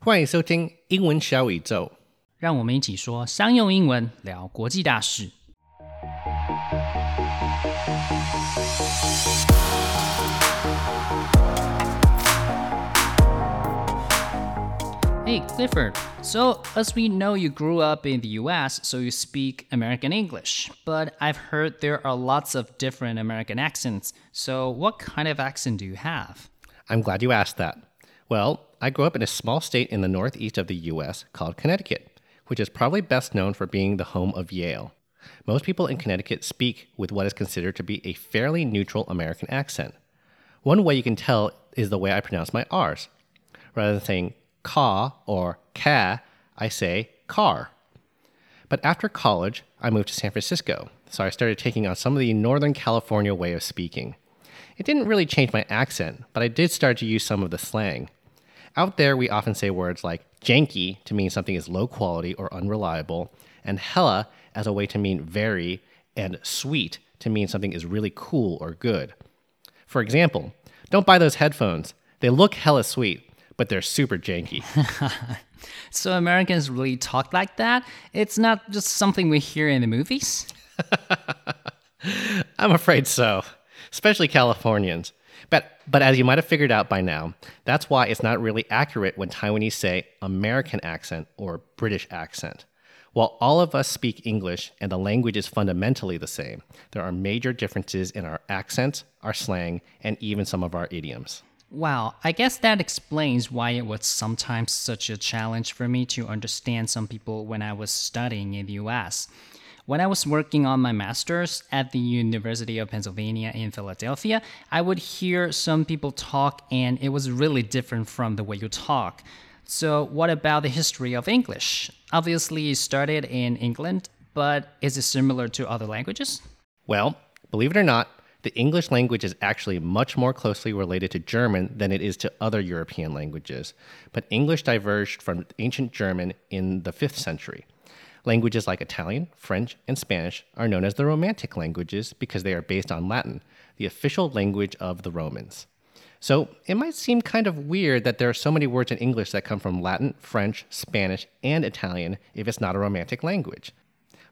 欢迎收听英文小宇宙。让我们一起说商用英文，聊国际大事。Hey, Clifford. So, as we know, you grew up in the US, so you speak American English. But I've heard there are lots of different American accents. So, what kind of accent do you have? I'm glad you asked that. Well, I grew up in a small state in the northeast of the US called Connecticut, which is probably best known for being the home of Yale. Most people in Connecticut speak with what is considered to be a fairly neutral American accent. One way you can tell is the way I pronounce my R's. Rather than saying ca or ca, I say car. But after college, I moved to San Francisco, so I started taking on some of the Northern California way of speaking. It didn't really change my accent, but I did start to use some of the slang. Out there, we often say words like janky to mean something is low quality or unreliable, and hella as a way to mean very, and sweet to mean something is really cool or good. For example, don't buy those headphones. They look hella sweet, but they're super janky. So, Americans really talk like that? It's not just something we hear in the movies? I'm afraid so, especially Californians. But, but as you might have figured out by now, that's why it's not really accurate when Taiwanese say American accent or British accent. While all of us speak English and the language is fundamentally the same, there are major differences in our accents, our slang, and even some of our idioms. Wow, I guess that explains why it was sometimes such a challenge for me to understand some people when I was studying in the US. When I was working on my master's at the University of Pennsylvania in Philadelphia, I would hear some people talk and it was really different from the way you talk. So, what about the history of English? Obviously, it started in England, but is it similar to other languages? Well, believe it or not, the English language is actually much more closely related to German than it is to other European languages. But English diverged from ancient German in the 5th century. Languages like Italian, French, and Spanish are known as the Romantic languages because they are based on Latin, the official language of the Romans. So it might seem kind of weird that there are so many words in English that come from Latin, French, Spanish, and Italian if it's not a Romantic language.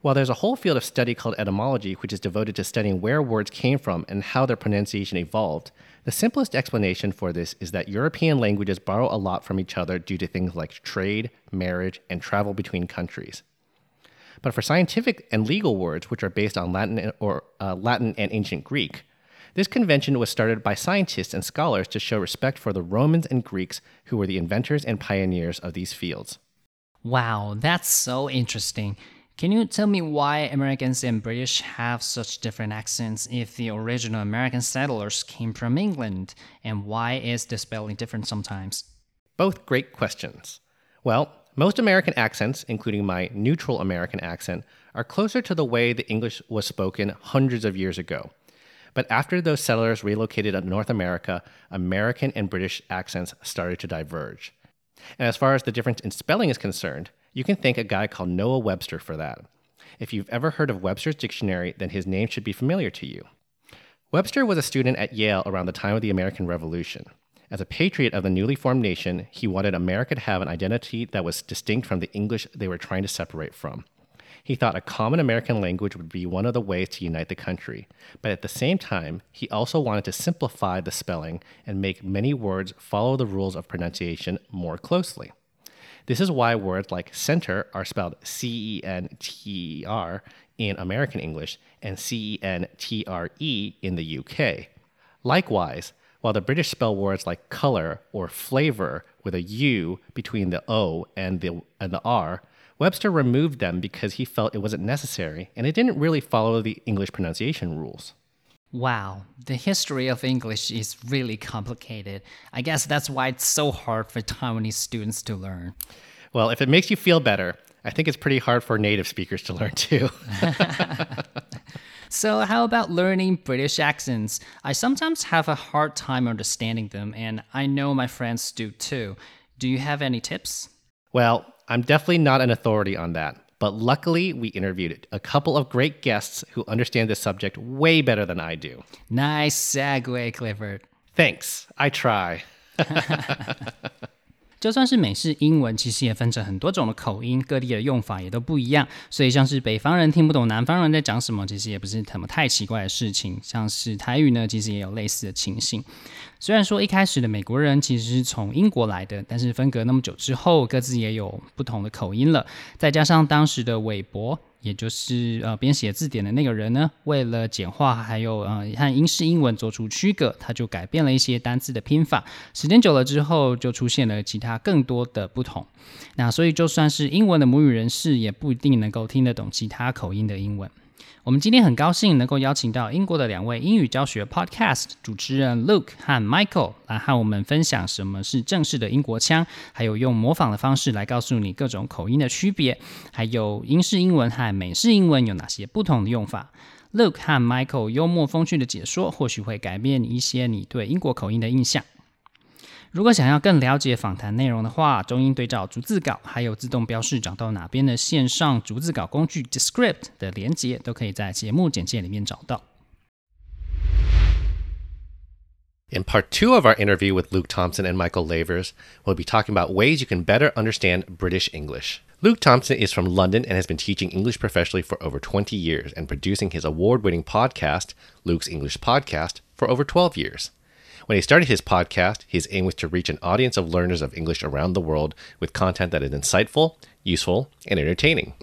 While there's a whole field of study called etymology, which is devoted to studying where words came from and how their pronunciation evolved, the simplest explanation for this is that European languages borrow a lot from each other due to things like trade, marriage, and travel between countries. But for scientific and legal words, which are based on Latin or uh, Latin and ancient Greek, this convention was started by scientists and scholars to show respect for the Romans and Greeks who were the inventors and pioneers of these fields. Wow, that's so interesting. Can you tell me why Americans and British have such different accents if the original American settlers came from England? And why is the spelling different sometimes? Both great questions. Well, most American accents, including my neutral American accent, are closer to the way the English was spoken hundreds of years ago. But after those settlers relocated to North America, American and British accents started to diverge. And as far as the difference in spelling is concerned, you can thank a guy called Noah Webster for that. If you've ever heard of Webster's dictionary, then his name should be familiar to you. Webster was a student at Yale around the time of the American Revolution. As a patriot of the newly formed nation, he wanted America to have an identity that was distinct from the English they were trying to separate from. He thought a common American language would be one of the ways to unite the country, but at the same time, he also wanted to simplify the spelling and make many words follow the rules of pronunciation more closely. This is why words like center are spelled C E N T E R in American English and C E N T R E in the UK. Likewise, while the British spell words like color or flavor with a U between the O and the, and the R, Webster removed them because he felt it wasn't necessary and it didn't really follow the English pronunciation rules. Wow, the history of English is really complicated. I guess that's why it's so hard for Taiwanese students to learn. Well, if it makes you feel better, I think it's pretty hard for native speakers to learn too. so, how about learning British accents? I sometimes have a hard time understanding them, and I know my friends do too. Do you have any tips? Well, I'm definitely not an authority on that. But luckily, we interviewed a couple of great guests who understand this subject way better than I do. Nice segue, Clifford. Thanks. I try. 就算是美式英文，其实也分成很多种的口音，各地的用法也都不一样。所以像是北方人听不懂南方人在讲什么，其实也不是什么太奇怪的事情。像是台语呢，其实也有类似的情形。虽然说一开始的美国人其实是从英国来的，但是分隔那么久之后，各自也有不同的口音了。再加上当时的韦伯，也就是呃编写字典的那个人呢，为了简化还有呃和英式英文做出区隔，他就改变了一些单字的拼法。时间久了之后，就出现了其他更多的不同。那所以就算是英文的母语人士，也不一定能够听得懂其他口音的英文。我们今天很高兴能够邀请到英国的两位英语教学 Podcast 主持人 Luke 和 Michael 来和我们分享什么是正式的英国腔，还有用模仿的方式来告诉你各种口音的区别，还有英式英文和美式英文有哪些不同的用法。Luke 和 Michael 幽默风趣的解说，或许会改变一些你对英国口音的印象。如果想要更了解访谈内容的话，中英对照逐字稿，还有自动标示找到哪边的线上逐字稿工具 Descript 的连接，都可以在节目简介里面找到。In part two of our interview with Luke Thompson and Michael Lavers, we'll be talking about ways you can better understand British English. Luke Thompson is from London and has been teaching English professionally for over 20 years and producing his award winning podcast, Luke's English Podcast, for over 12 years. When he started his podcast, his aim was to reach an audience of learners of English around the world with content that is insightful, useful, and entertaining.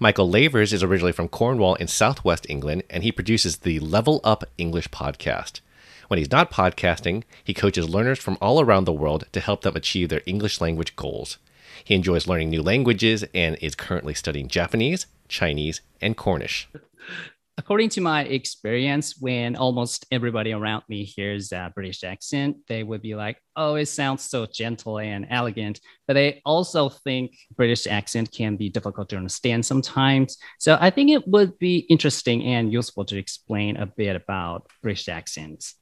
Michael Lavers is originally from Cornwall in southwest England, and he produces the Level Up English podcast. When he's not podcasting, he coaches learners from all around the world to help them achieve their English language goals. He enjoys learning new languages and is currently studying Japanese, Chinese, and Cornish according to my experience, when almost everybody around me hears a British accent, they would be like, oh, it sounds so gentle and elegant. But they also think British accent can be difficult to understand sometimes. So I think it would be interesting and useful to explain a bit about British accents.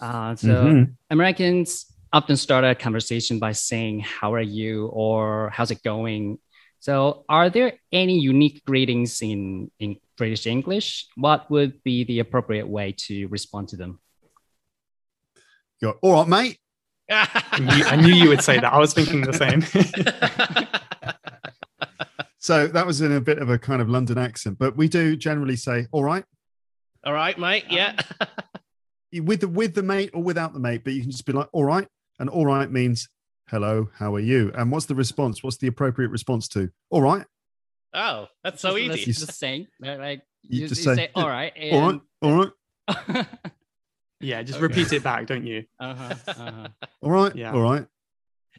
Uh, so mm-hmm. Americans often start a conversation by saying, how are you? Or how's it going? So, are there any unique greetings in, in British English? What would be the appropriate way to respond to them? Go, all right, mate. I, knew, I, knew, you would say that. I was thinking the same. so that was in a bit of a kind of London accent, but we do generally say, all right. All right, mate. Yeah. with the with the mate or without the mate, but you can just be like, all right. And all right means hello, how are you? And what's the response? What's the appropriate response to? All right. Oh, that's so easy. Just, just saying, right? You, you just say, say, all right. And... All right. All right. yeah, just okay. repeat it back, don't you? Uh-huh, uh-huh. all right. Yeah. All right.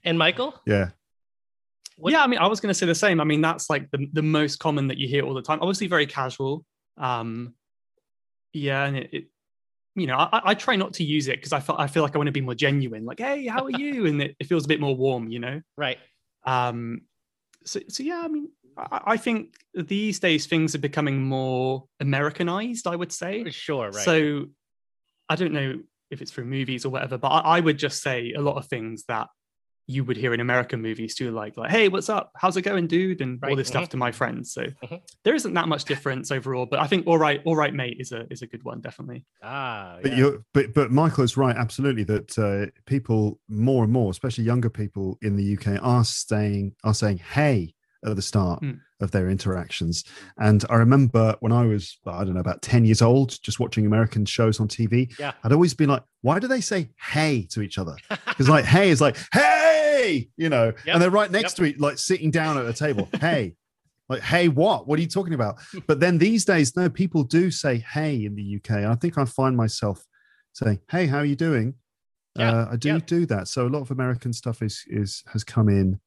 And Michael? Yeah. What? Yeah, I mean, I was going to say the same. I mean, that's like the, the most common that you hear all the time. Obviously, very casual. Um, yeah, and it, it you know, I, I, try not to use it because I feel I feel like I want to be more genuine. Like, hey, how are you? And it, it feels a bit more warm, you know. Right. Um. So so yeah, I mean, I, I think these days things are becoming more Americanized. I would say. For sure. Right. So I don't know if it's through movies or whatever, but I, I would just say a lot of things that you would hear in American movies too, like like, hey, what's up? How's it going, dude? And right. all this mm-hmm. stuff to my friends. So mm-hmm. there isn't that much difference overall. But I think all right, all right, mate is a is a good one, definitely. Ah, but you're but but Michael is right, absolutely. That uh, people more and more, especially younger people in the UK, are staying are saying hey at the start. Mm of their interactions. And I remember when I was, I don't know, about 10 years old, just watching American shows on TV, yeah. I'd always been like, why do they say hey to each other? Because like hey is like, hey, you know, yep. and they're right next yep. to it, like sitting down at a table. hey. Like, hey, what? What are you talking about? But then these days, no, people do say hey in the UK. I think I find myself saying, hey, how are you doing? Yeah. Uh, I do yep. do that. So a lot of American stuff is is has come in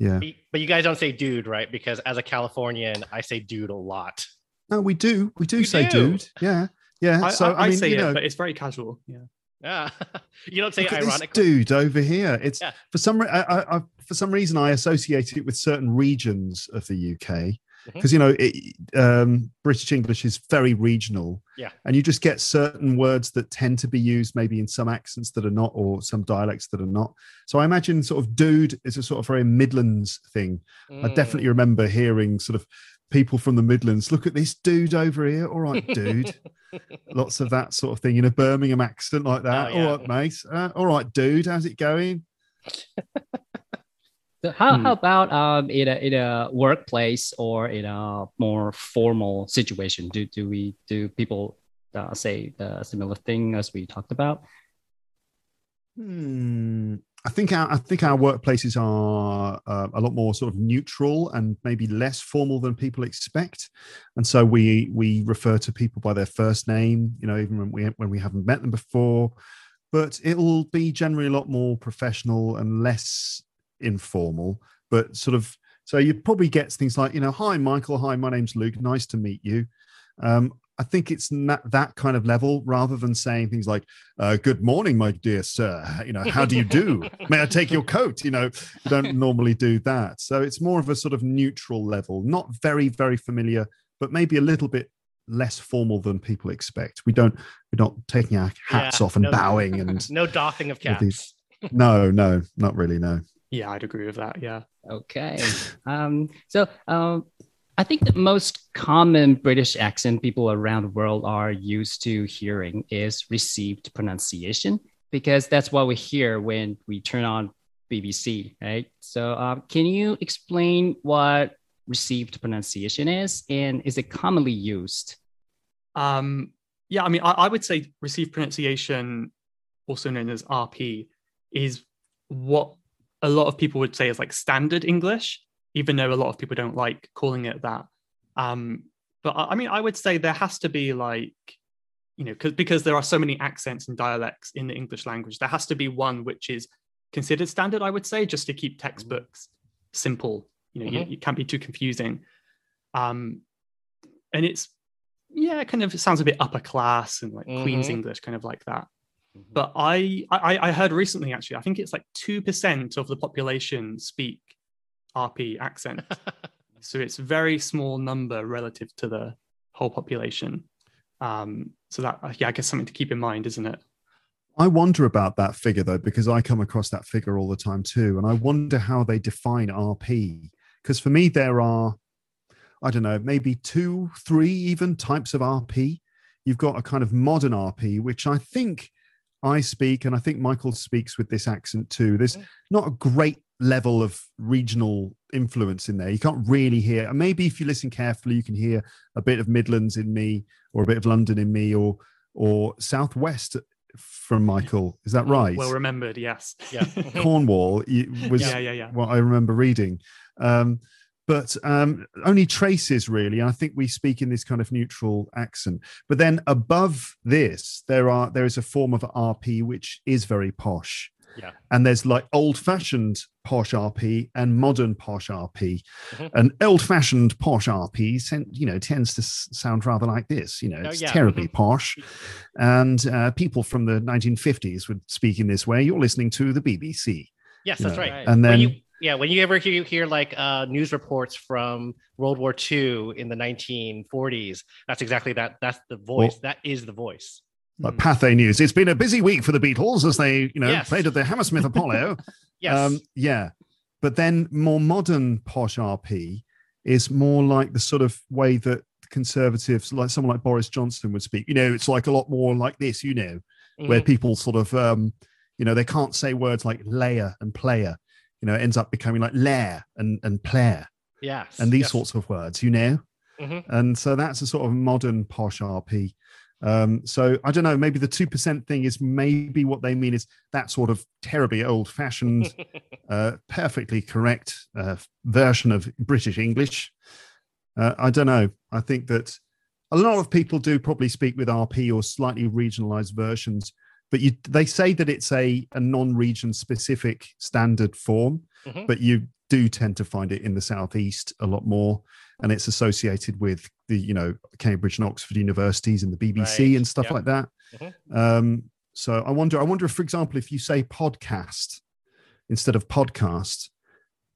yeah. But you guys don't say dude, right? Because as a Californian, I say dude a lot. No, we do. We do you say do. dude. Yeah. Yeah. I, so I, I, mean, say you it, know, but it's very casual. Yeah. Yeah. you don't say Look ironically. dude over here. It's yeah. for some I, for some reason I associate it with certain regions of the UK because mm-hmm. you know it, um, British English is very regional. Yeah, and you just get certain words that tend to be used maybe in some accents that are not, or some dialects that are not. So I imagine sort of "dude" is a sort of very Midlands thing. Mm. I definitely remember hearing sort of people from the Midlands. Look at this dude over here. All right, dude. Lots of that sort of thing in a Birmingham accent like that. Oh, yeah. All right, mate. Uh, all right, dude. How's it going? So how, hmm. how about um, in, a, in a workplace or in a more formal situation? Do, do we do people uh, say the similar thing as we talked about? Hmm. I think our I think our workplaces are uh, a lot more sort of neutral and maybe less formal than people expect, and so we we refer to people by their first name. You know, even when we when we haven't met them before, but it'll be generally a lot more professional and less informal, but sort of. So you probably get things like, you know, hi Michael, hi, my name's Luke, nice to meet you. Um, I think it's not that kind of level rather than saying things like, uh, "Good morning, my dear sir. You know, how do you do? May I take your coat?" You know, you don't normally do that. So it's more of a sort of neutral level, not very, very familiar, but maybe a little bit less formal than people expect. We don't, we're not taking our hats yeah, off and no, bowing and no doffing of caps. no, no, not really. No. Yeah, I'd agree with that. Yeah. Okay. Um, so um, I think the most common British accent people around the world are used to hearing is received pronunciation because that's what we hear when we turn on BBC, right? So, um, can you explain what received pronunciation is and is it commonly used? Um, yeah, I mean, I, I would say received pronunciation, also known as RP, is what a lot of people would say is like standard English even though a lot of people don't like calling it that. Um, but I mean, I would say there has to be like, you know, because because there are so many accents and dialects in the English language, there has to be one which is considered standard. I would say just to keep textbooks simple. You know, mm-hmm. you, you, can't be too confusing. Um, and it's yeah, it kind of sounds a bit upper class and like mm-hmm. Queen's English, kind of like that. Mm-hmm. But I, I I heard recently actually, I think it's like two percent of the population speak RP accent. so it's a very small number relative to the whole population. Um, so that yeah, I guess something to keep in mind, isn't it? I wonder about that figure though, because I come across that figure all the time too, and I wonder how they define RP. Because for me, there are, I don't know, maybe two, three even types of RP. You've got a kind of modern RP, which I think I speak, and I think Michael speaks with this accent too. There's not a great level of regional influence in there. You can't really hear, and maybe if you listen carefully, you can hear a bit of Midlands in me, or a bit of London in me, or or Southwest from Michael. Is that right? Well remembered, yes. Yeah. Cornwall was yeah, yeah, yeah. what I remember reading. Um, but um, only traces really. I think we speak in this kind of neutral accent. But then above this, there are there is a form of RP which is very posh. Yeah. And there's like old fashioned posh RP and modern posh RP. Mm-hmm. And old fashioned posh RP, you know, tends to sound rather like this. You know, oh, it's oh, yeah. terribly mm-hmm. posh. And uh, people from the 1950s would speak in this way. You're listening to the BBC. Yes, that's know? right. And then. When you, yeah, when you ever hear, hear like uh, news reports from World War II in the 1940s, that's exactly that. That's the voice. Well, that is the voice like Pathé News. It's been a busy week for the Beatles as they, you know, yes. played at the Hammersmith Apollo. yes. Um, yeah. But then more modern posh RP is more like the sort of way that conservatives, like someone like Boris Johnson would speak. You know, it's like a lot more like this, you know, mm-hmm. where people sort of, um, you know, they can't say words like layer and player. You know, it ends up becoming like lair and, and player. Yes. And these yes. sorts of words, you know? Mm-hmm. And so that's a sort of modern posh RP. Um, so I don't know. Maybe the two percent thing is maybe what they mean is that sort of terribly old-fashioned, uh, perfectly correct uh, version of British English. Uh, I don't know. I think that a lot of people do probably speak with RP or slightly regionalized versions, but you, they say that it's a, a non-region specific standard form, mm-hmm. but you do tend to find it in the southeast a lot more and it's associated with the you know cambridge and oxford universities and the bbc right. and stuff yep. like that mm-hmm. um, so i wonder i wonder if for example if you say podcast instead of podcast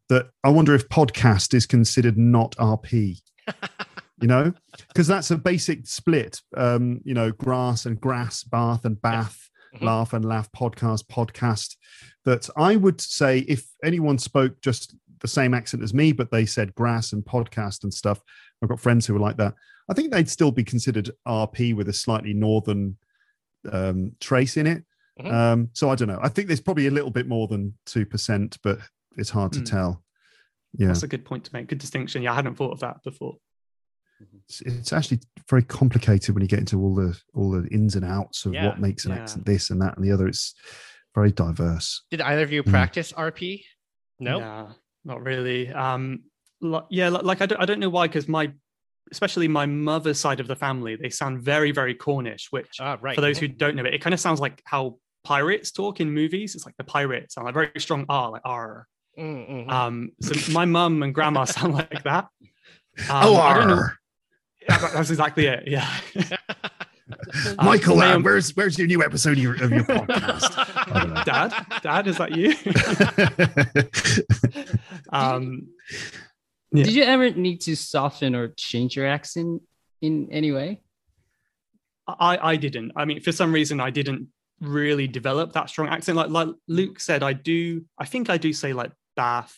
that i wonder if podcast is considered not rp you know because that's a basic split um, you know grass and grass bath and bath mm-hmm. laugh and laugh podcast podcast that i would say if anyone spoke just the same accent as me, but they said grass and podcast and stuff. I've got friends who are like that. I think they'd still be considered RP with a slightly northern um, trace in it. Mm-hmm. Um, so I don't know. I think there's probably a little bit more than two percent, but it's hard to mm. tell. Yeah, that's a good point to make. Good distinction. Yeah, I hadn't thought of that before. It's, it's actually very complicated when you get into all the all the ins and outs of yeah, what makes an yeah. accent this and that and the other. It's very diverse. Did either of you mm. practice mm. RP? No, nah, not really. Um, yeah, like I don't, I don't know why, because my, especially my mother's side of the family, they sound very, very Cornish. Which, ah, right. for those who don't know it, it kind of sounds like how pirates talk in movies. It's like the pirates sound like very strong R, like R. Mm-hmm. Um, so my mum and grandma sound like that. Um, oh, I don't know. Yeah, that's exactly it. Yeah. Michael, uh, where's where's your new episode of your, of your podcast? Dad, Dad, is that you? um, yeah. Did you ever need to soften or change your accent in any way? I I didn't. I mean, for some reason, I didn't really develop that strong accent. Like like Luke said, I do. I think I do say like Bath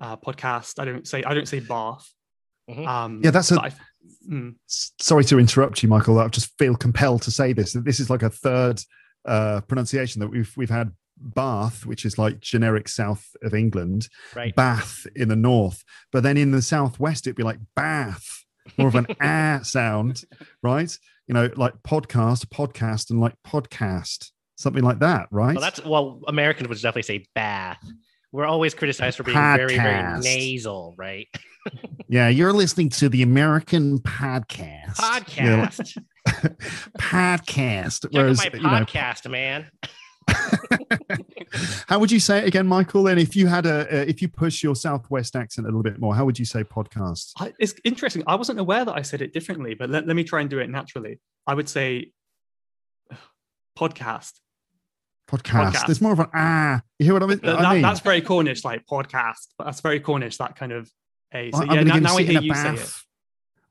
uh, podcast. I don't say I don't say Bath. Mm-hmm. Um, yeah, that's a. I, mm. Sorry to interrupt you, Michael. I just feel compelled to say this. This is like a third uh, pronunciation that we've we've had Bath, which is like generic south of England, right. Bath in the north, but then in the southwest it'd be like Bath, more of an ah sound, right? You know, like podcast, podcast, and like podcast, something like that, right? Well, that's well, Americans would definitely say Bath. We're always criticized for being podcast. very, very nasal, right? yeah, you're listening to the American podcast. Podcast. podcast. Check Whereas, my podcast, you know, man. how would you say it again, Michael? Then, if you had a, if you push your Southwest accent a little bit more, how would you say podcast? I, it's interesting. I wasn't aware that I said it differently, but let, let me try and do it naturally. I would say podcast podcast. podcast. There's more of an ah. You hear what I mean? That, I mean? That's very Cornish, like podcast. But that's very Cornish. That kind of a. So, yeah, now, now I hear you bath. say it.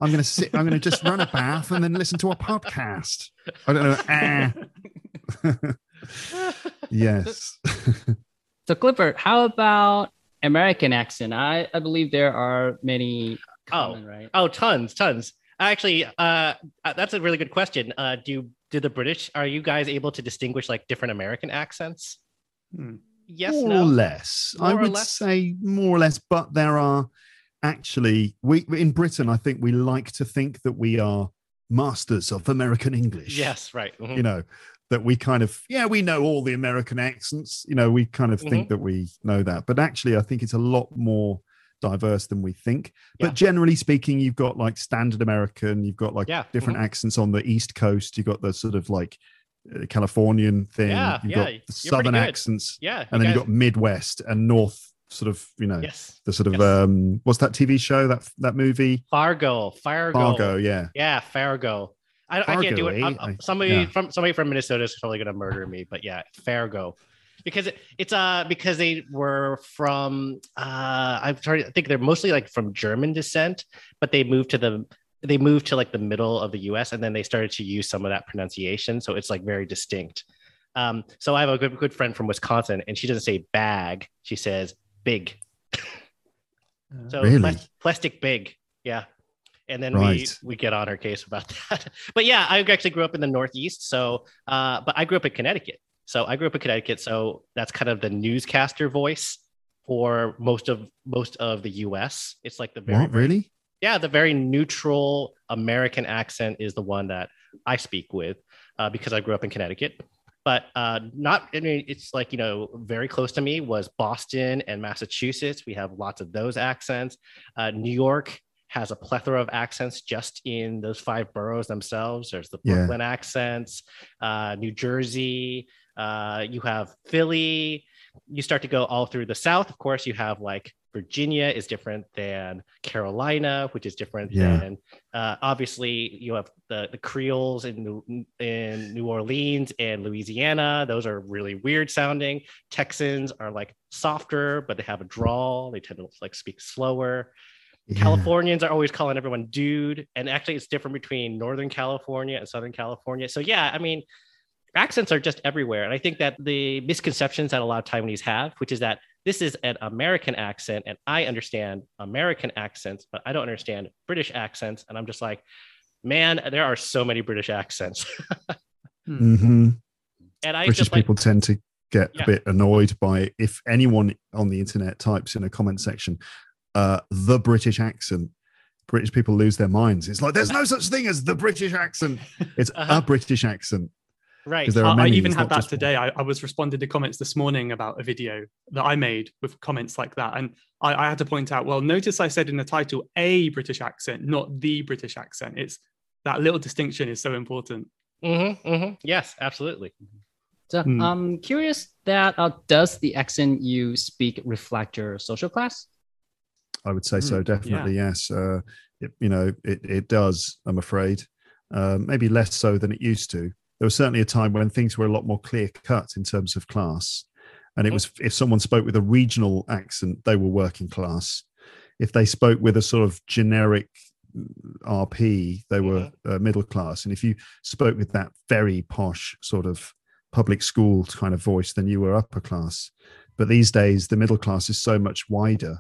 I'm going to sit. I'm going to just run a bath and then listen to a podcast. I don't know. Ah. yes. so Clifford, how about American accent? I I believe there are many. Common, oh, right? Oh, tons, tons. Actually, uh, that's a really good question. Uh, do do the British are you guys able to distinguish like different American accents? Hmm. Yes, more no? or less. More I would less? say more or less, but there are actually we in Britain. I think we like to think that we are masters of American English. Yes, right. Mm-hmm. You know that we kind of yeah we know all the American accents. You know we kind of mm-hmm. think that we know that, but actually I think it's a lot more diverse than we think. Yeah. But generally speaking, you've got like standard American, you've got like yeah. different mm-hmm. accents on the East Coast, you've got the sort of like uh, Californian thing, yeah, you've got the Southern accents, yeah, and then you've got Midwest and North. Sort of, you know, yes. the sort of yes. um, what's that TV show that that movie? Fargo, Fargo, Fargo, yeah, yeah, Fargo. I, Fargo, I can't do it. Eh? somebody yeah. from somebody from Minnesota is probably gonna murder me, but yeah, Fargo because it, it's uh because they were from uh I'm trying to think they're mostly like from German descent, but they moved to the they moved to like the middle of the US and then they started to use some of that pronunciation. So it's like very distinct. Um, so I have a good good friend from Wisconsin and she doesn't say bag, she says big. so really? plastic big. Yeah. And then right. we we get on her case about that. but yeah, I actually grew up in the Northeast. So uh, but I grew up in Connecticut. So I grew up in Connecticut, so that's kind of the newscaster voice for most of most of the U.S. It's like the very, what, really yeah the very neutral American accent is the one that I speak with uh, because I grew up in Connecticut. But uh, not I mean it's like you know very close to me was Boston and Massachusetts. We have lots of those accents. Uh, New York has a plethora of accents just in those five boroughs themselves. There's the Brooklyn yeah. accents, uh, New Jersey, uh, you have Philly. You start to go all through the South. Of course, you have like Virginia is different than Carolina, which is different yeah. than uh, obviously you have the, the Creoles in New, in New Orleans and Louisiana. Those are really weird sounding. Texans are like softer, but they have a drawl. They tend to like speak slower. Yeah. Californians are always calling everyone dude, and actually it's different between Northern California and Southern California. So yeah, I mean, accents are just everywhere. And I think that the misconceptions that a lot of Taiwanese have, which is that this is an American accent and I understand American accents, but I don't understand British accents. And I'm just like, man, there are so many British accents. mm-hmm. And I British just like, people tend to get Yeah. a bit annoyed by if anyone on the internet types in a comment section uh, the British accent. British people lose their minds. It's like there's no such thing as the British accent. It's Uh-huh. a British accent right. there are I, I even had that today. I, I was responding to comments this morning about a video that I made with comments like that. And I, I had to point out, well, notice I said in the title a British accent, not the British accent. It's that little distinction is so important. Mm-hmm, mm-hmm. Yes, absolutely. So Hmm. I'm curious that uh, does the accent you speak reflect your social class? I would say so. Mm, Definitely, yes. Uh, it, you know, it it does. I'm afraid, uh, maybe less so than it used to. There was certainly a time when things were a lot more clear cut in terms of class, and it Mhm. was if someone spoke with a regional accent, they were working class. If they spoke with a sort of generic RP, they were uh, middle class. And if you spoke with that very posh sort of public school kind of voice, then you were upper class. But these days, the middle class is so much wider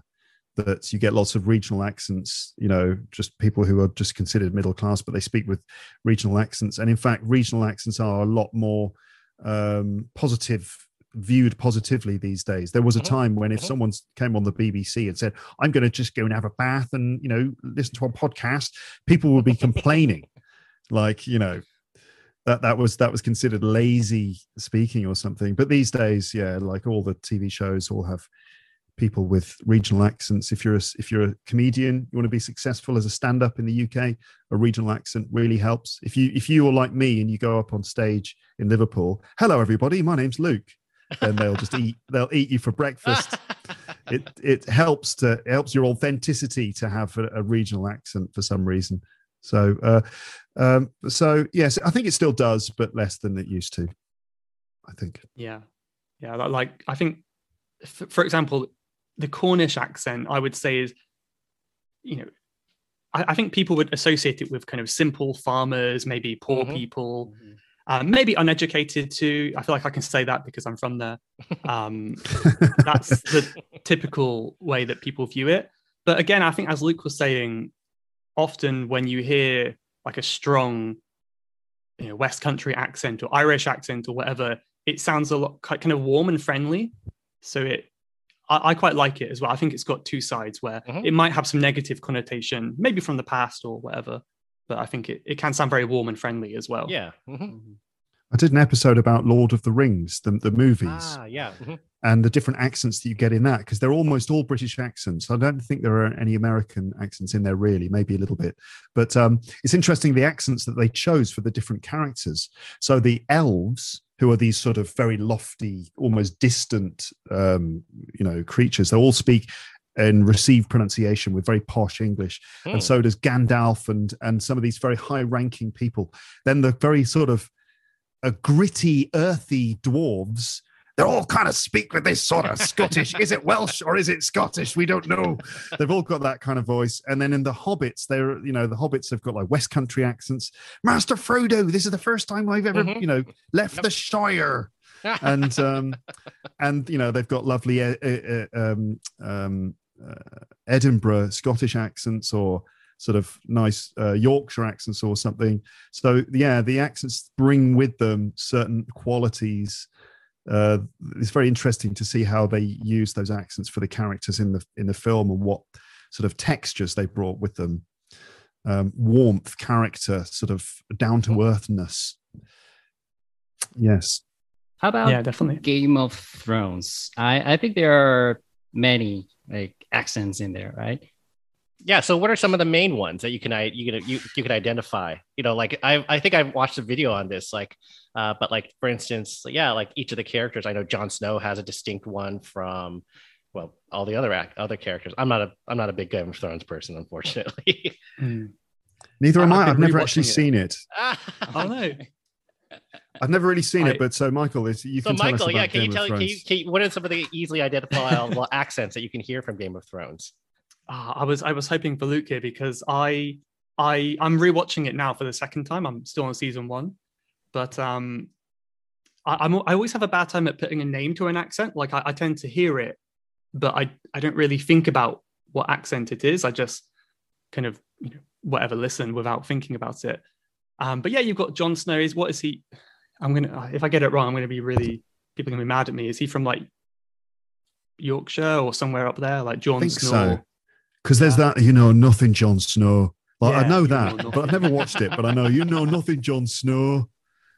that you get lots of regional accents, you know, just people who are just considered middle class, but they speak with regional accents. And in fact, regional accents are a lot more um, positive, viewed positively these days. There was a Mhm, time when if mhm. someone came on the BBC and said, I'm going to just go and have a bath and, you know, listen to a podcast, people would be complaining. like, you know, that that was that was considered lazy speaking or something. But these days, yeah, like all the TV shows all have people with regional accents. If you're a, if you're a comedian, you want to be successful as a stand-up in the UK, a regional accent really helps. If you if you are like me and you go up on stage in Liverpool, hello everybody, my name's Luke, then they'll just eat they'll eat you for breakfast. it it helps to it helps your authenticity to have a, a regional accent for some reason. So uh, um, so yes, I think it still does, but less than it used to. I think. Yeah. Yeah. Like, I think, for example, the Cornish accent, I would say is, you know, I, I think people would associate it with kind of simple farmers, maybe poor Mhm. people, um, maybe uneducated too. I feel like I can say that because I'm from there. Um, that's the typical way that people view it. But again, I think as Luke was saying, often when you hear like a strong, you know, West Country accent or Irish accent or whatever, it sounds a lot kind of warm and friendly. So it, I, I quite like it as well. I think it's got two sides where Mhm. it might have some negative connotation, maybe from the past or whatever. But I think it, it can sound very warm and friendly as well. yeah. mhm. I did an episode about Lord of the Rings, the, the movies, Ah, yeah. mhm. and the different accents that you get in that, because they're almost all British accents. I don't think there are any American accents in there, really, maybe a little bit. But um, it's interesting the accents that they chose for the different characters. So the elves, who are these sort of very lofty, almost distant, um, you know, creatures, they all speak and receive pronunciation with very posh English Hmm. and so does Gandalf and and some of these very high ranking people. Then the very sort of uh, gritty, earthy dwarves. They all kind of speak with this sort of Scottish. is it Welsh or is it Scottish? We don't know. They've all got that kind of voice. And then in the Hobbits, they're you know the Hobbits have got like West Country accents. Master Frodo, this is the first time I've ever Mhm. you know left Yep. the Shire and um and you know they've got lovely uh, uh, uh, um um uh, edinburgh scottish accents or sort of nice uh, yorkshire accents or something so yeah the accents bring with them certain qualities uh it's very interesting to see how they use those accents for the characters in the in the film and what sort of textures they brought with them um warmth character sort of down to earthness yes How about Yeah, definitely. Game of Thrones? I, I think there are many like accents in there, right? Yeah. So, what are some of the main ones that you can I you can you you can identify? You know, like I I think I've watched a video on this. Like, uh, but like for instance, yeah, like each of the characters. I know Jon Snow has a distinct one from, well, all the other act other characters. I'm not a I'm not a big Game of Thrones person, unfortunately. Mm. neither am I've i been i've never actually it. seen it Oh no. I've never really seen I- it, but so Michael, is you so, can tell us about yeah, can Game of tell can you, Thrones. can you- what are some of the easily identifiable accents that you can hear from Game of Thrones? Ah, I was I was hoping for Luke here because I I I'm rewatching it now for the second time. I'm still on season one, but um, I, I'm I always have a bad time at putting a name to an accent. Like I, I tend to hear it, but I I don't really think about what accent it is. I just kind of you know whatever listen without thinking about it. Um, but yeah, you've got Jon Snow. Is what is he? I'm gonna if I get it wrong, I'm gonna be really people are gonna be mad at me. Is he from like Yorkshire or somewhere up there, like Jon Snow? so. Because there's that, you know, nothing Jon Snow. Like I know that, know but I've never watched it. But I know you know nothing Jon Snow.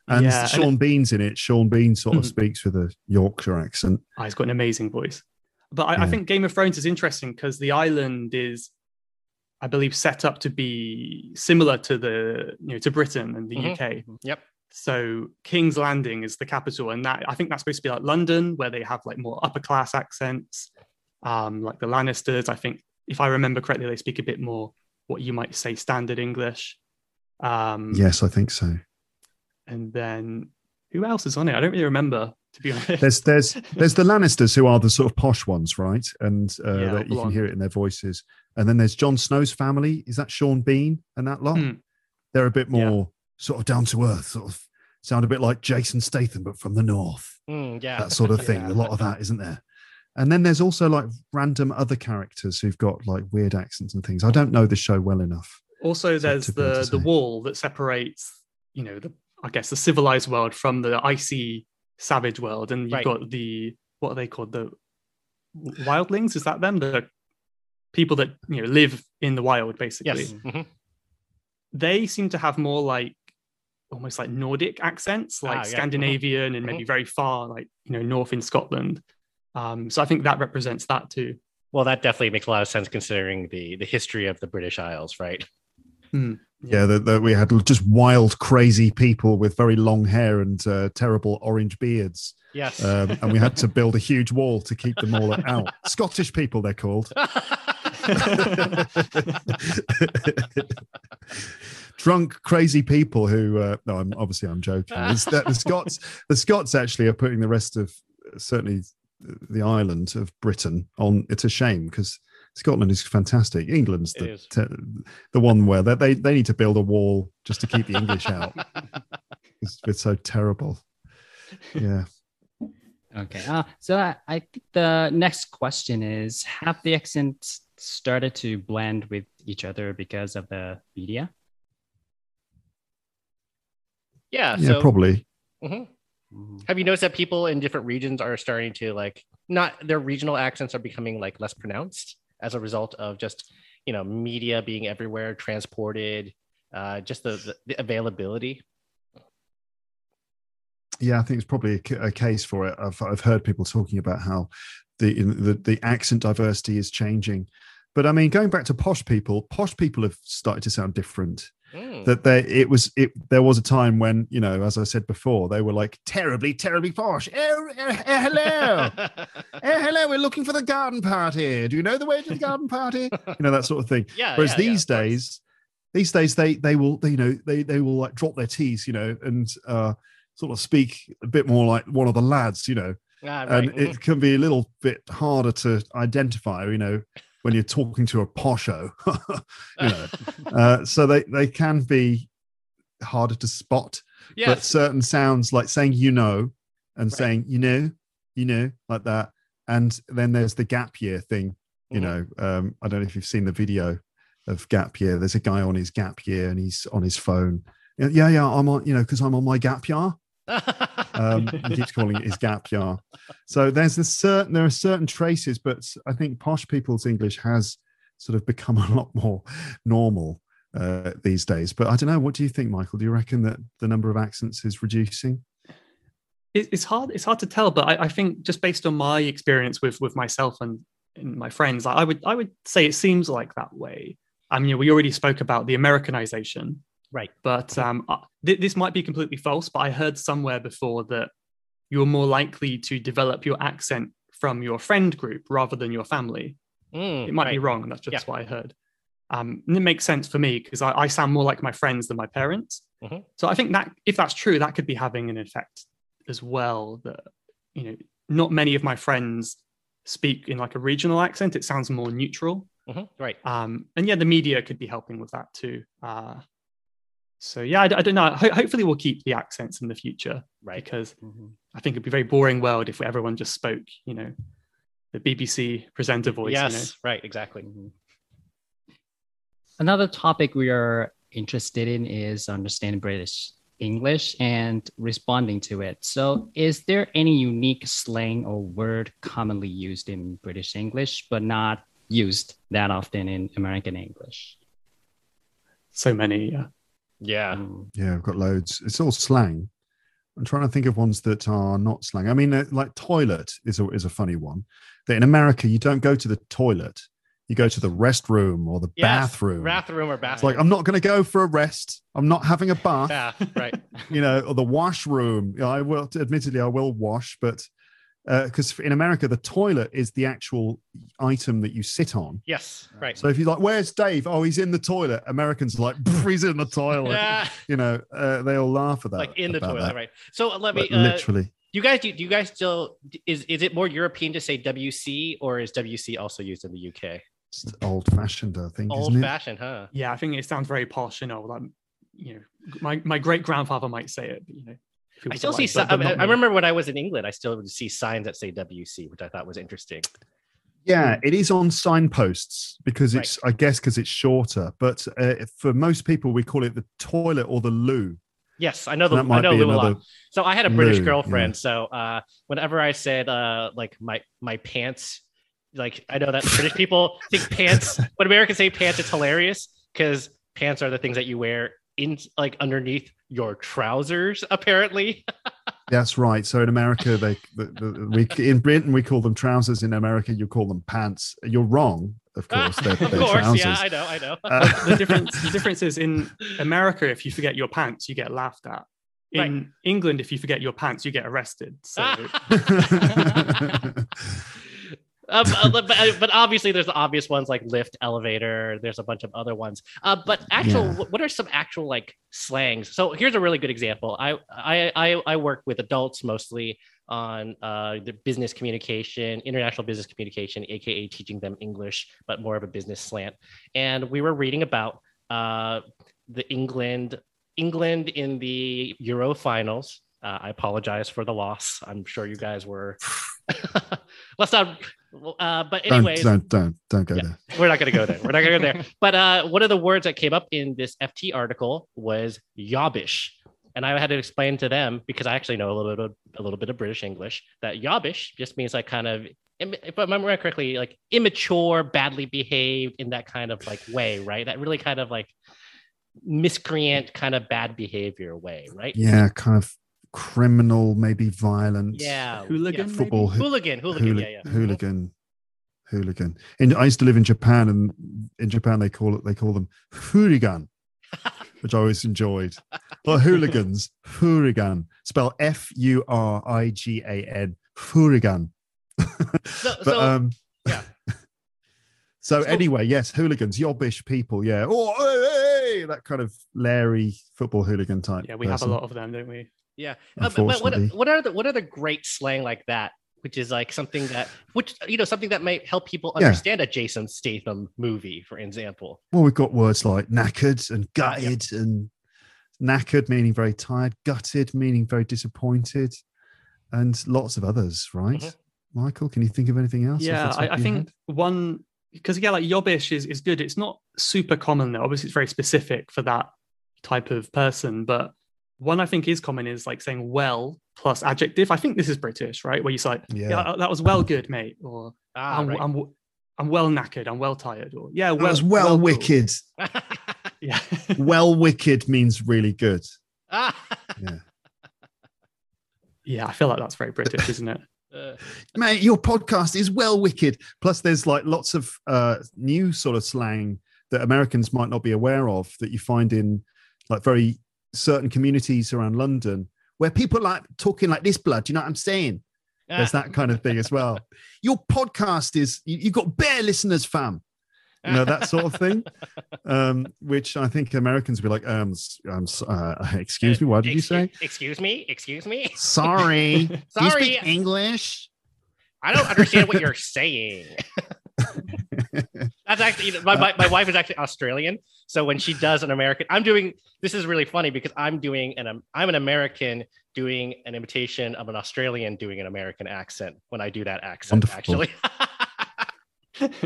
And Yeah, and Sean Bean's in it. Sean Bean sort of Mhm. speaks with a Yorkshire accent. Oh, he's got an amazing voice. But I, I think Game of Thrones is interesting because the island is, I believe, set up to be similar to the you know to Britain and the Mhm. UK. Yep. So King's Landing is the capital, and that I think that's supposed to be like London, where they have like more upper class accents, um, like the Lannisters. I think if I remember correctly, they speak a bit more what you might say standard English. Um, Yes, I think so. And then who else is on it? I don't really remember to be honest. There's there's there's the Lannisters who are the sort of posh ones, right? And uh, Yeah, that you can hear it in their voices. And then there's Jon Snow's family. Is that Sean Bean and that lot? Hmm. They're a bit Yeah. more sort of down to earth, sort of sound a bit like Jason Statham, but from the north. Mm, yeah. That sort of thing. Yeah. A lot of that, isn't there? And then there's also like random other characters who've got like weird accents and things. I don't know the show well enough. Also, there's to be able the the wall that separates, you know, the I guess the civilized world from the icy, savage world, and you've Right. got the what are they called? The wildlings? Is that them? The people that you know live in the wild, basically. yes. Mhm. They seem to have more like almost like Nordic accents, like Ah, yeah. Mhm. Scandinavian, and maybe very far, like you know, north in Scotland. Um, so I think that represents that too. Well, that definitely makes a lot of sense considering the the history of the British Isles, right? Yeah, that that we had just wild, crazy people with very long hair and uh, terrible orange beards. Yes. Um, and we had to build a huge wall to keep them all out. Scottish people, they're called. Drunk, crazy people who. Uh, no, I'm obviously I'm joking. It's that the Scots, the Scots actually are putting the rest of certainly the island of Britain on. It's a shame because Scotland is fantastic. England's the is. te- the one where they, they they need to build a wall just to keep the English out. It's, it's so terrible. Yeah. Okay. Uh, so I, I think the next question is Have the accents started to blend with each other because of the media? yeah. Yeah, so, probably. Mhm. Have you noticed that people in different regions are starting to like not their regional accents are becoming like less pronounced as a result of just you know media being everywhere, transported, uh, just the, the, availability. Yeah, I think it's probably a, a case for it. I've I've heard people talking about how the the the accent diversity is changing, but I mean, going back to posh people, posh people have started to sound different. Mm. That they it was it there was a time when you know, as I said before, they were like terribly terribly posh. Oh, eh, eh, hello. Eh, hello, we're looking for the garden party. Do you know the way to the garden party? You know that sort of thing. yeah. Whereas yeah, yeah, these course. days, these days they they will they, you know they they will like drop their teeth, you know, and uh, sort of speak a bit more like one of the lads, you know, Ah, right. and it can be a little bit harder to identify, you know, when you're talking to a posho, you know. uh, so they they can be harder to spot, but certain sounds like saying you know and Right. saying you know, you know, like that, and then there's the gap year thing you Mhm. know um i don't know if you've seen the video of gap year there's a guy on his gap year and he's on his phone yeah yeah, yeah i'm on you know because i'm on my gap year um he keeps calling it his gap year. So there's a certain there are certain traces but i think posh people's english has sort of become a lot more normal uh these days. But i don't know what do you think michael? Do you reckon that the number of accents is reducing? It, it's hard it's hard to tell but I, I think just based on my experience with with myself and, and my friends I would I would say it seems like that way. I mean we already spoke about the Americanization right. but um, th- this might be completely false but I heard somewhere before that you're more likely to develop your accent from your friend group rather than your family Mm, it might be right. wrong that's just Yeah. what I heard um, and it makes sense for me because I, I sound more like my friends than my parents Mhm. so I think that if that's true that could be having an effect as well that you know not many of my friends speak in like a regional accent it sounds more neutral Mhm, Right. um and yeah the media could be helping with that too uh so yeah I don't know Ho- hopefully we'll keep the accents in the future Right. because Mm-hmm. i think it'd be a very boring world if everyone just spoke you know the bbc presenter voice yes. you know Right. Exactly. Another topic we are interested in is understanding British English and responding to it. So, is there any unique slang or word commonly used in British English, but not used that often in American English? So many, yeah. Yeah. Mm. Yeah, I've got loads. It's all slang. I'm trying to think of ones that are not slang. I mean, uh, like toilet is a, is a funny one. That in America, you don't go to the toilet, you go to the restroom or the Yes, bathroom. Bathroom or It's bathroom. like, I'm not going to go for a rest. I'm not having a bath, Bath, right. you know, or the washroom. You I will, admittedly, I will wash, but because in America, the toilet is the actual item that you sit on. Yes, right. So if you're like, where's Dave? Oh, he's in the toilet. Americans are like, he's in the toilet. You know, uh, they all laugh at that. like in the toilet, that. right? So let me. Like, Uh, literally. you guys, do, do you guys still is is it more European to say WC or is WC also used in the UK? It's old fashioned, I think, Old isn't it? fashioned, huh? Yeah, I think it sounds very posh, you know, like you know, my, my great grandfather might say it, but you know. People I still see. like, si- but- but I, I remember when I was in England, I still would see signs that say WC, which I thought was interesting. Yeah, it is on signposts because Right. it's, I guess, because it's shorter. But uh, for most people, we call it the toilet or the loo. Yes, I know the that I might know be Lou a another. lot. So I had a British Lou, girlfriend. yeah. So uh, whenever I said uh, like my my pants, like I know that British people think pants. When Americans say pants, it's hilarious because pants are the things that you wear in like underneath your trousers. Apparently, That's right. So in America, they the, the, we in Britain we call them trousers. In America, you call them pants. You're wrong, of course. They're, of they're course, trousers. yeah, I know, I know. Uh, the difference the difference is in America, if you forget your pants, you get laughed at. In Right. England, if you forget your pants, you get arrested. So Um, uh, but, but- but obviously, there's the obvious ones like lift, elevator. There's a bunch of other ones. Uh, but actual, Yeah. what are some actual like slangs? So here's a really good example. I I I, I work with adults mostly on uh, the business communication, international business communication, aka teaching them English, but more of a business slant. And we were reading about uh, the England England in the Euro finals. Uh, I apologize for the loss. I'm sure you guys were. Let's not. Uh, but don't, anyways, don't don't don't go Yeah. there. we're not going to go there. We're not going to go there. But uh, one of the words that came up in this FT article was yobbish, and I had to explain to them because I actually know a little bit of, a little bit of British English that yobbish just means like kind of if I remember correctly, like immature, badly behaved in that kind of like way, right? That really kind of like miscreant, kind of bad behavior way, right? Yeah, kind of criminal, maybe violent. Yeah, Hooligan, yeah. Football hoo- hooligan, hooligan, hooli- yeah, yeah. hooligan, hooligan. In, I used to live in Japan, and in Japan they call it they call them hooligan, which I always enjoyed. But hooligans, hooligan, spell F U R I G A N, hooligan. So, but so um, yeah. So So- anyway, yes, hooligans, yobbish people, yeah. Oh, hey, hey, that kind of lairy football hooligan type. yeah, we have a lot of them, don't we? Yeah, Uh, but, but what what are the what are the great slang like that? Which is like something that which you know something that might help people Yeah. understand a Jason Statham movie, for example. Well, we've got words like knackered and gutted, and knackered meaning very tired, gutted meaning very disappointed, and lots of others, right? Mhm. Michael, can you think of anything else? Yeah, I, I think head? one because yeah, like yobbish is, is good. It's not super common though. Obviously, it's very specific for that type of person. But one I think is common is like saying well plus adjective. I think this is British, right? Where you say, yeah, Yeah. that was well good, mate, or Ah, I'm, right. I'm, I'm well knackered, I'm well tired, or yeah, That well, was well, cool." wicked. Yeah, well wicked means really good. Ah. Yeah. yeah. I feel like that's very British, isn't it? Uh, mate your podcast is well wicked plus there's like lots of uh new sort of slang that americans might not be aware of that you find in like very certain communities around london where people like talking like this blood you know what i'm saying? There's that kind of thing as well. Your podcast is you, you've got bare listeners fam. You know that sort of thing um which i think americans be like um um uh, excuse me what did you say? Excuse me, excuse me. sorry. Sorry. speak english? I don't understand what you're saying. That's actually you know, my, my, my wife is actually Australian. So when she does an American, I'm doing this is really funny because I'm doing an um, I'm an American doing an imitation of an Australian doing an American accent when I do that accent. Wonderful. Actually,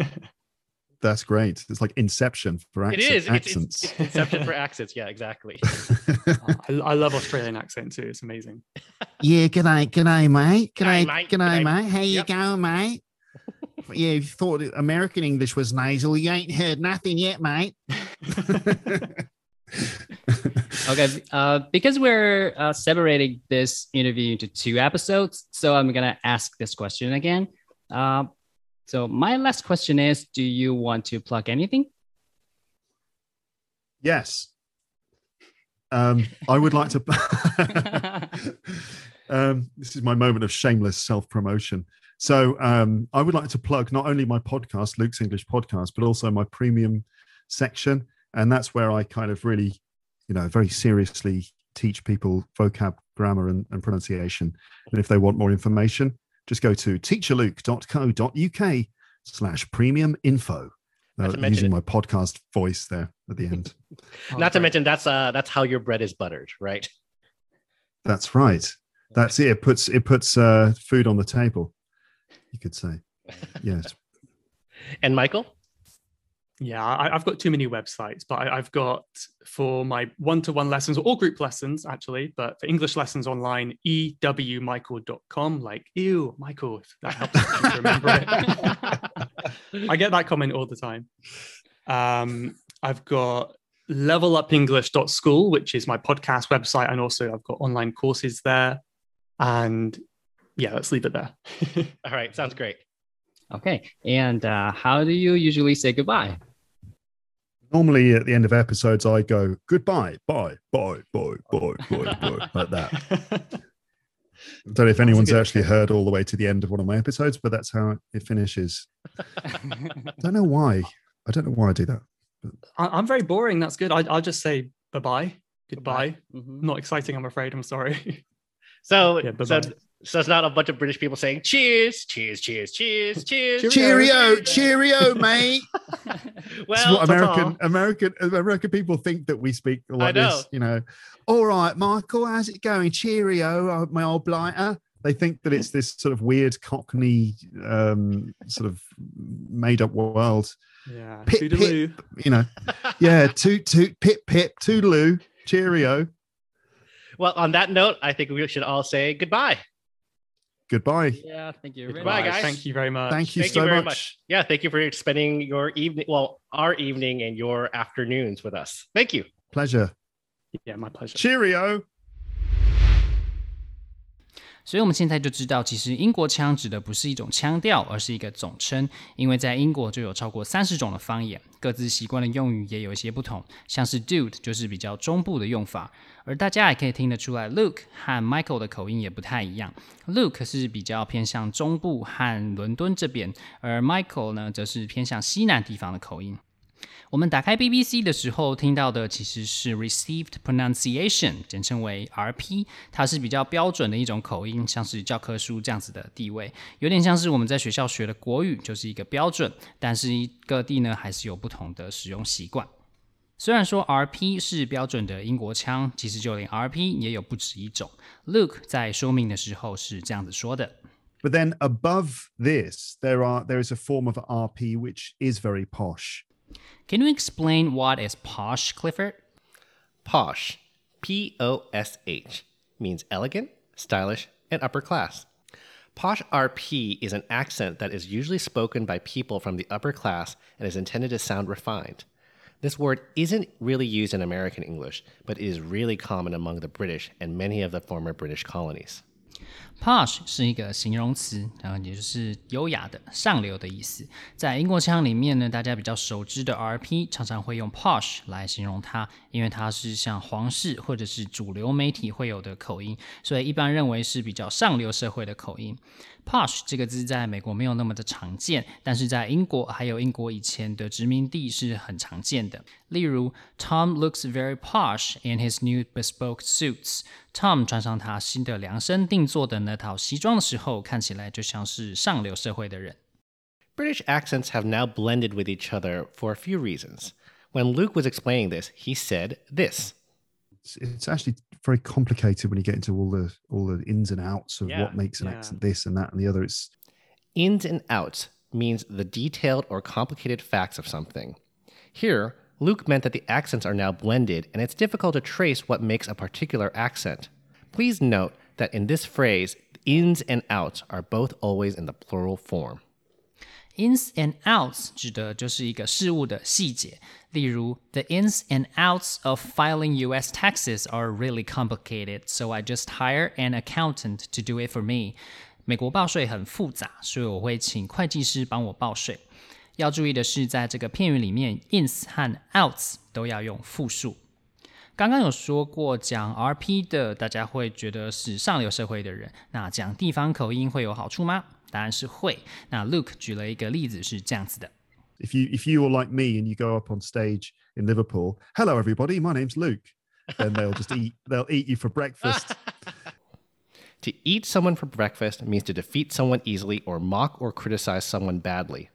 That's great. It's like Inception for accent, it is. accents. It's, it's, it's Inception for accents. Yeah, exactly. I, I, love Australian accent too. It's amazing. Yeah, g'day, g'day, mate. G'day, mate. g'day, G'day. mate. How you going, mate? Yeah, you thought American English was nasal. You ain't heard nothing yet, mate. Okay, uh, because we're uh, separating this interview into two episodes, so I'm gonna ask this question again. Uh, so my last question is: Do you want to plug anything? yes. Um, I would like to. um, this is my moment of shameless self promotion. So um, I would like to plug not only my podcast, Luke's English podcast, but also my premium section, and that's where I kind of really, you know, very seriously teach people vocab, grammar, and, and pronunciation. And if they want more information, just go to teacherluke.co.uk slash premium info. Uh, to mention using my podcast voice there at the end. Not to mention that's uh that's how your bread is buttered, right? That's right. That's it. It puts it puts uh, food on the table. You could say, yes. And Michael? Yeah, I, I've got too many websites, but I, I've got for my one-to-one lessons or all group lessons actually, but for English lessons online, ewmichael.com. Like, ew, Michael. if That helps me to remember it. I get that comment all the time. Um, I've got levelupenglish.school, which is my podcast website, and also I've got online courses there. And yeah, let's leave it there. All right, sounds great. Okay, and uh, how do you usually say goodbye? Normally at the end of episodes, I go goodbye, bye, bye, bye, bye, bye, bye, like that. I don't know if anyone's actually heard all the way to the end of one of my episodes, but that's how it finishes. I don't know why. I don't know why I do that. I- I'm very boring. That's good. I- I'll just say bye bye, goodbye. Mhm. Not exciting, I'm afraid. I'm sorry. So, Yeah, so, bye-bye. So it's not a bunch of British people saying cheers, cheers, cheers, cheers, cheers. Cheerio, cheerio, mate. Well, This what. American American American people think that we speak like know. this. You know, all right, Michael, how's it going? Cheerio, uh, my old blighter. They think that it's this sort of weird Cockney, um, sort of made up world. Yeah. Pip, Toodaloo. You know, yeah, toot toot, pip pip, toodaloo, cheerio, Well, on that note, I think we should all say goodbye. Goodbye. Yeah, thank you. very Goodbye, guys. Thank you very much. Thank you Thank so you very much. much. Yeah, thank you for spending your evening, well, our evening and your afternoons with us. Thank you. Pleasure. Yeah, my pleasure. Cheerio. 所以我们现在就知道，其实英国腔指的不是一种腔调，而是一个总称。因为在英国就有超过三十种的方言，各自习惯的用语也有一些不同。像是 dude 就是比较中部的用法，而大家也可以听得出来，Luke 和 Michael 的口音也不太一样。Luke 是比较偏向中部和伦敦这边，而 Michael 呢，则是偏向西南地方的口音。我们打开 BBC 的时候听到的其实是 Received Pronunciation，简称为 RP，它是比较标准的一种口音，像是教科书这样子的地位，有点像是我们在学校学的国语，就是一个标准，但是各地呢还是有不同的使用习惯。虽然说 RP 是标准的英国腔，其实就连 RP 也有不止一种。Luke 在说明的时候是这样子说的。But then above this, there are there is a form of RP which is very posh. Can you explain what is posh, Clifford? Posh, P O S H, means elegant, stylish, and upper class. Posh RP is an accent that is usually spoken by people from the upper class and is intended to sound refined. This word isn't really used in American English, but is really common among the British and many of the former British colonies. Posh 是一个形容词，然后也就是优雅的、上流的意思。在英国腔里面呢，大家比较熟知的 RP 常常会用 posh 来形容它，因为它是像皇室或者是主流媒体会有的口音，所以一般认为是比较上流社会的口音。Posh 这个字在美国没有那么的常见，但是在英国还有英国以前的殖民地是很常见的。例如，Tom looks very posh in his new bespoke suits。Tom 穿上他新的量身定做的那套西装的时候，看起来就像是上流社会的人。 British accents have now blended with each other for a few reasons. When Luke was explaining this, he said this. It's, it's actually very complicated when you get into all the all the ins and outs of Yeah, what makes an yeah. accent this and that and the other. It's Ins and outs means the detailed or complicated facts of something. Here, Luke meant that the accents are now blended and it's difficult to trace what makes a particular accent. Please note that in this phrase, ins and outs are both always in the plural form. Ins and outs 指的就是一个事物的细节，例如，the ins and outs of filing U.S. taxes are really complicated, so I just hire an accountant to do it for me. 美国报税很复杂，所以我会请会计师帮我报税。要注意的是，在这个片语里面，ins 和 outs 都要用复数。刚刚有说过，讲 RP 的大家会觉得是上流社会的人，那讲地方口音会有好处吗？答案是会。那 Luke 举了一个例子是这样子的：If you if you were like me and you go up on stage in Liverpool, hello everybody, my name's Luke. Then they'll just eat they'll eat you for breakfast. to eat someone for breakfast means to defeat someone easily or mock or criticize someone badly.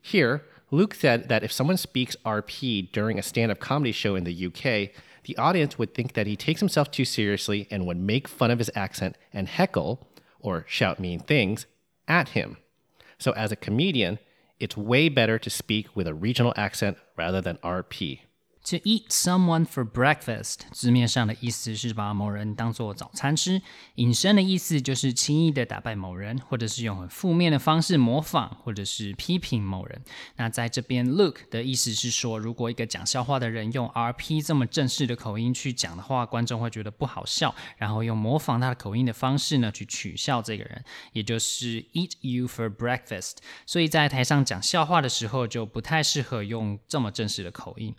Here, Luke said that if someone speaks RP during a stand up comedy show in the UK, the audience would think that he takes himself too seriously and would make fun of his accent and heckle, or shout mean things, at him. So, as a comedian, it's way better to speak with a regional accent rather than RP. To eat someone for breakfast，字面上的意思是把某人当做早餐吃，引申的意思就是轻易的打败某人，或者是用很负面的方式模仿或者是批评某人。那在这边，look 的意思是说，如果一个讲笑话的人用 RP 这么正式的口音去讲的话，观众会觉得不好笑，然后用模仿他的口音的方式呢去取笑这个人，也就是 eat you for breakfast。所以在台上讲笑话的时候，就不太适合用这么正式的口音。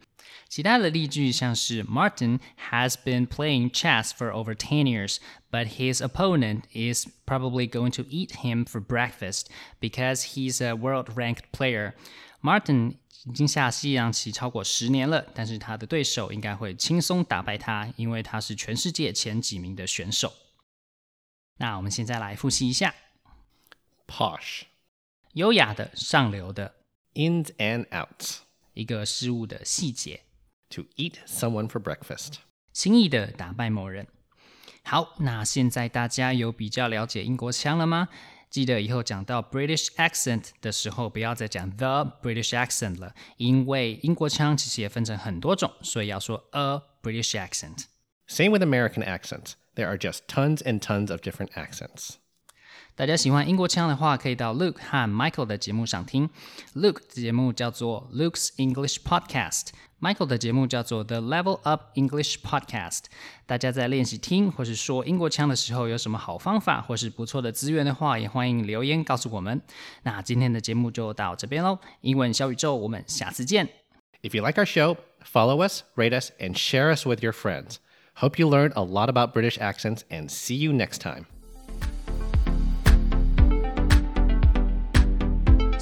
其他的例句像是 Martin has been playing chess for over 10 years, but his opponent is probably going to eat him for breakfast because he's a world-ranked player. Martin 已经下西洋棋超过十年了，但是他的对手应该会轻松打败他，因为他是全世界前几名的选手。那我们现在来复习一下：posh，优雅的、上流的；ins and outs，一个事物的细节。 to eat someone for breakfast. 轻易的打败某人。好，那现在大家有比较了解英国腔了吗？记得以后讲到 British accent 的时候，不要再讲 the British accent 了，因为英国腔其实也分成很多种，所以要说 a British accent。Same with American accents. There are just tons and tons of different accents. 大家喜欢英国腔的话，可以到 Luke 和 Michael 的节目上听。Luke 的节目叫做 Luke's English Podcast，Michael 的节目叫做 The Level Up English Podcast。大家在练习听或是说英国腔的时候，有什么好方法或是不错的资源的话，也欢迎留言告诉我们。那今天的节目就到这边喽，英文小宇宙，我们下次见。If you like our show, follow us, rate us, and share us with your friends. Hope you learned a lot about British accents, and see you next time.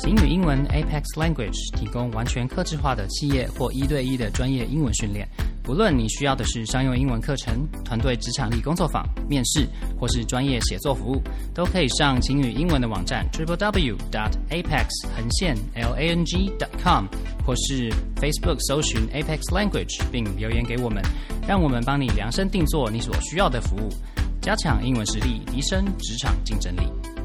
英语英文 Apex Language 提供完全客制化的企业或一对一的专业英文训练。不论你需要的是商用英文课程、团队职场力工作坊、面试，或是专业写作服务，都可以上晴雨英文的网站 triple w dot apex 横线 l a n g dot com，或是 Facebook 搜寻 Apex Language 并留言给我们，让我们帮你量身定做你所需要的服务，加强英文实力，提升职场竞争力。